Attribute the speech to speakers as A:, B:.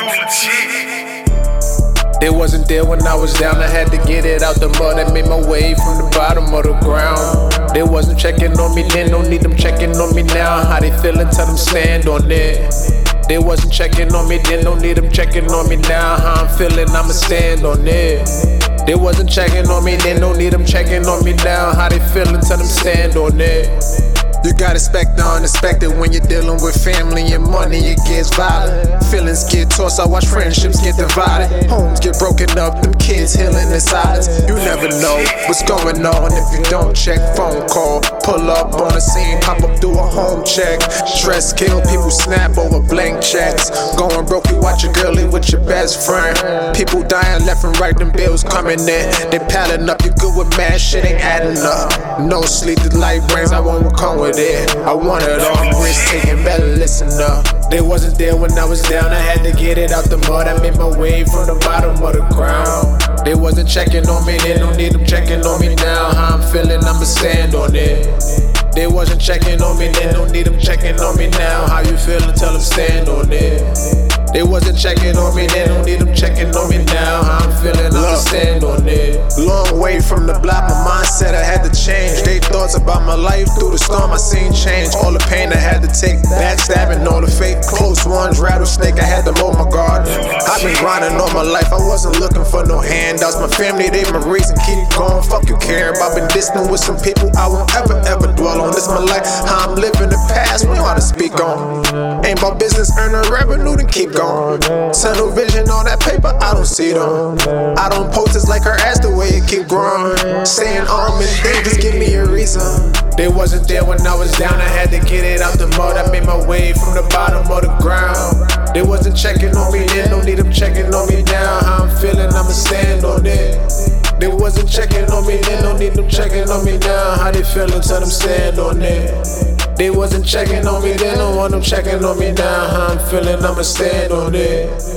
A: too legit.
B: They wasn't there when I was down, I had to get it out the mud. I made my way from the bottom of the ground. They wasn't checking on me then, don't need them checking on me now. How they feeling, tell them stand on it. They wasn't checking on me then, don't need them checking on me now. How I'm feeling, I'ma stand on it. They wasn't checking on me then, don't need them checking on me now. How they feeling, tell them stand on it.
C: Gotta expect the unexpected when you're dealing with family and money, it gets violent. Feelings get tossed, I watch friendships get divided. Homes get broken up, them kids healing in silence. You never know what's going on if you don't check. Phone call, pull up on the scene, pop up, do a home check. Stress kill, people snap over blank checks. Going broke, you watch your girlie with your best friend. People dying left and right, them bills coming in. They piling up, you good with mad shit ain't adding up. No sleep, the light brings, I won't come with it. I want it all, risk taking, better listen up.
B: They wasn't there when I was down, I had to get it out the mud. I made my way from the bottom of the ground. They wasn't checking on me, they don't need them checking on me now. How I'm feeling, I'ma stand on it. They wasn't checking on me, they don't need them checking on me now. How you feeling? Tell them stand on it. They wasn't checking on me, they don't need them checking
C: about my life through the storm, I seen change. All the pain I had to take, backstabbing all the fake close ones, rattlesnake. I had to mow my guard. I've been grinding all my life, I wasn't looking for no handouts. My family, they my reason, keep going. Fuck you, care about. Been distant with some people I won't ever, ever dwell on. This my life, how I'm living the past, we ought to speak on. Ain't about business, earn a revenue, then keep going. Tunnel vision on that paper, I don't see them. I don't post this like her ass the way it keep growing. Saying all and then just give me a reason.
B: They wasn't there when I was down, I had to get it out the mud. I made my way from the bottom of the ground. They wasn't checking on me then, don't need them checking on me now. How I'm feeling, I'ma stand on it. They wasn't checking on me then, don't need them checking on me now. How they feeling, tell them stand on it. They wasn't checking on me then, don't want them checking on me now. How I'm feeling, I'ma stand on it.